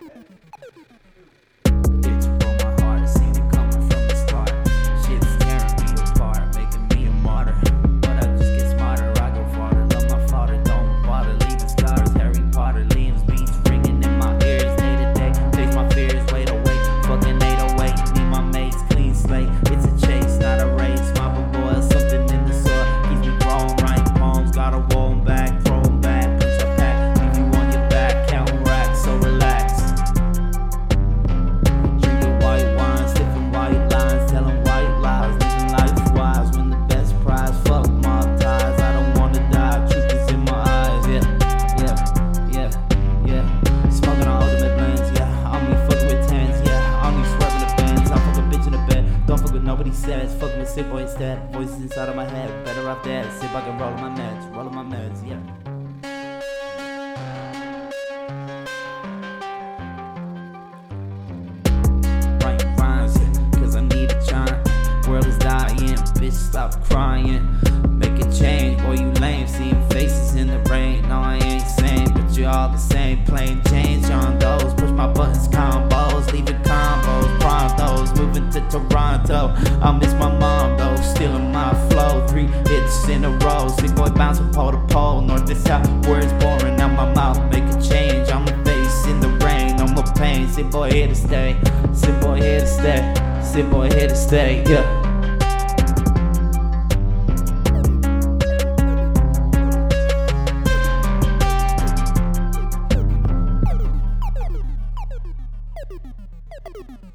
Woo! nobody says. Fucking with sick Sippo instead. Voices inside of my head. Better off dead. Sit back and roll on my meds. Roll on my meds, yeah. bitch, stop crying. Make a change, boy, you lame. Seeing faces in the rain. No, I ain't sane, but you're all the same. Plain James, I miss um, my mom though, still in my flow. Three hits in a row, sick boy bounce from pole to pole. North to south, words pouring out my mouth, make a change. I'm a face in the rain, no more pain. Sick boy here to stay, sick boy here to stay, sick boy here to stay, yeah. you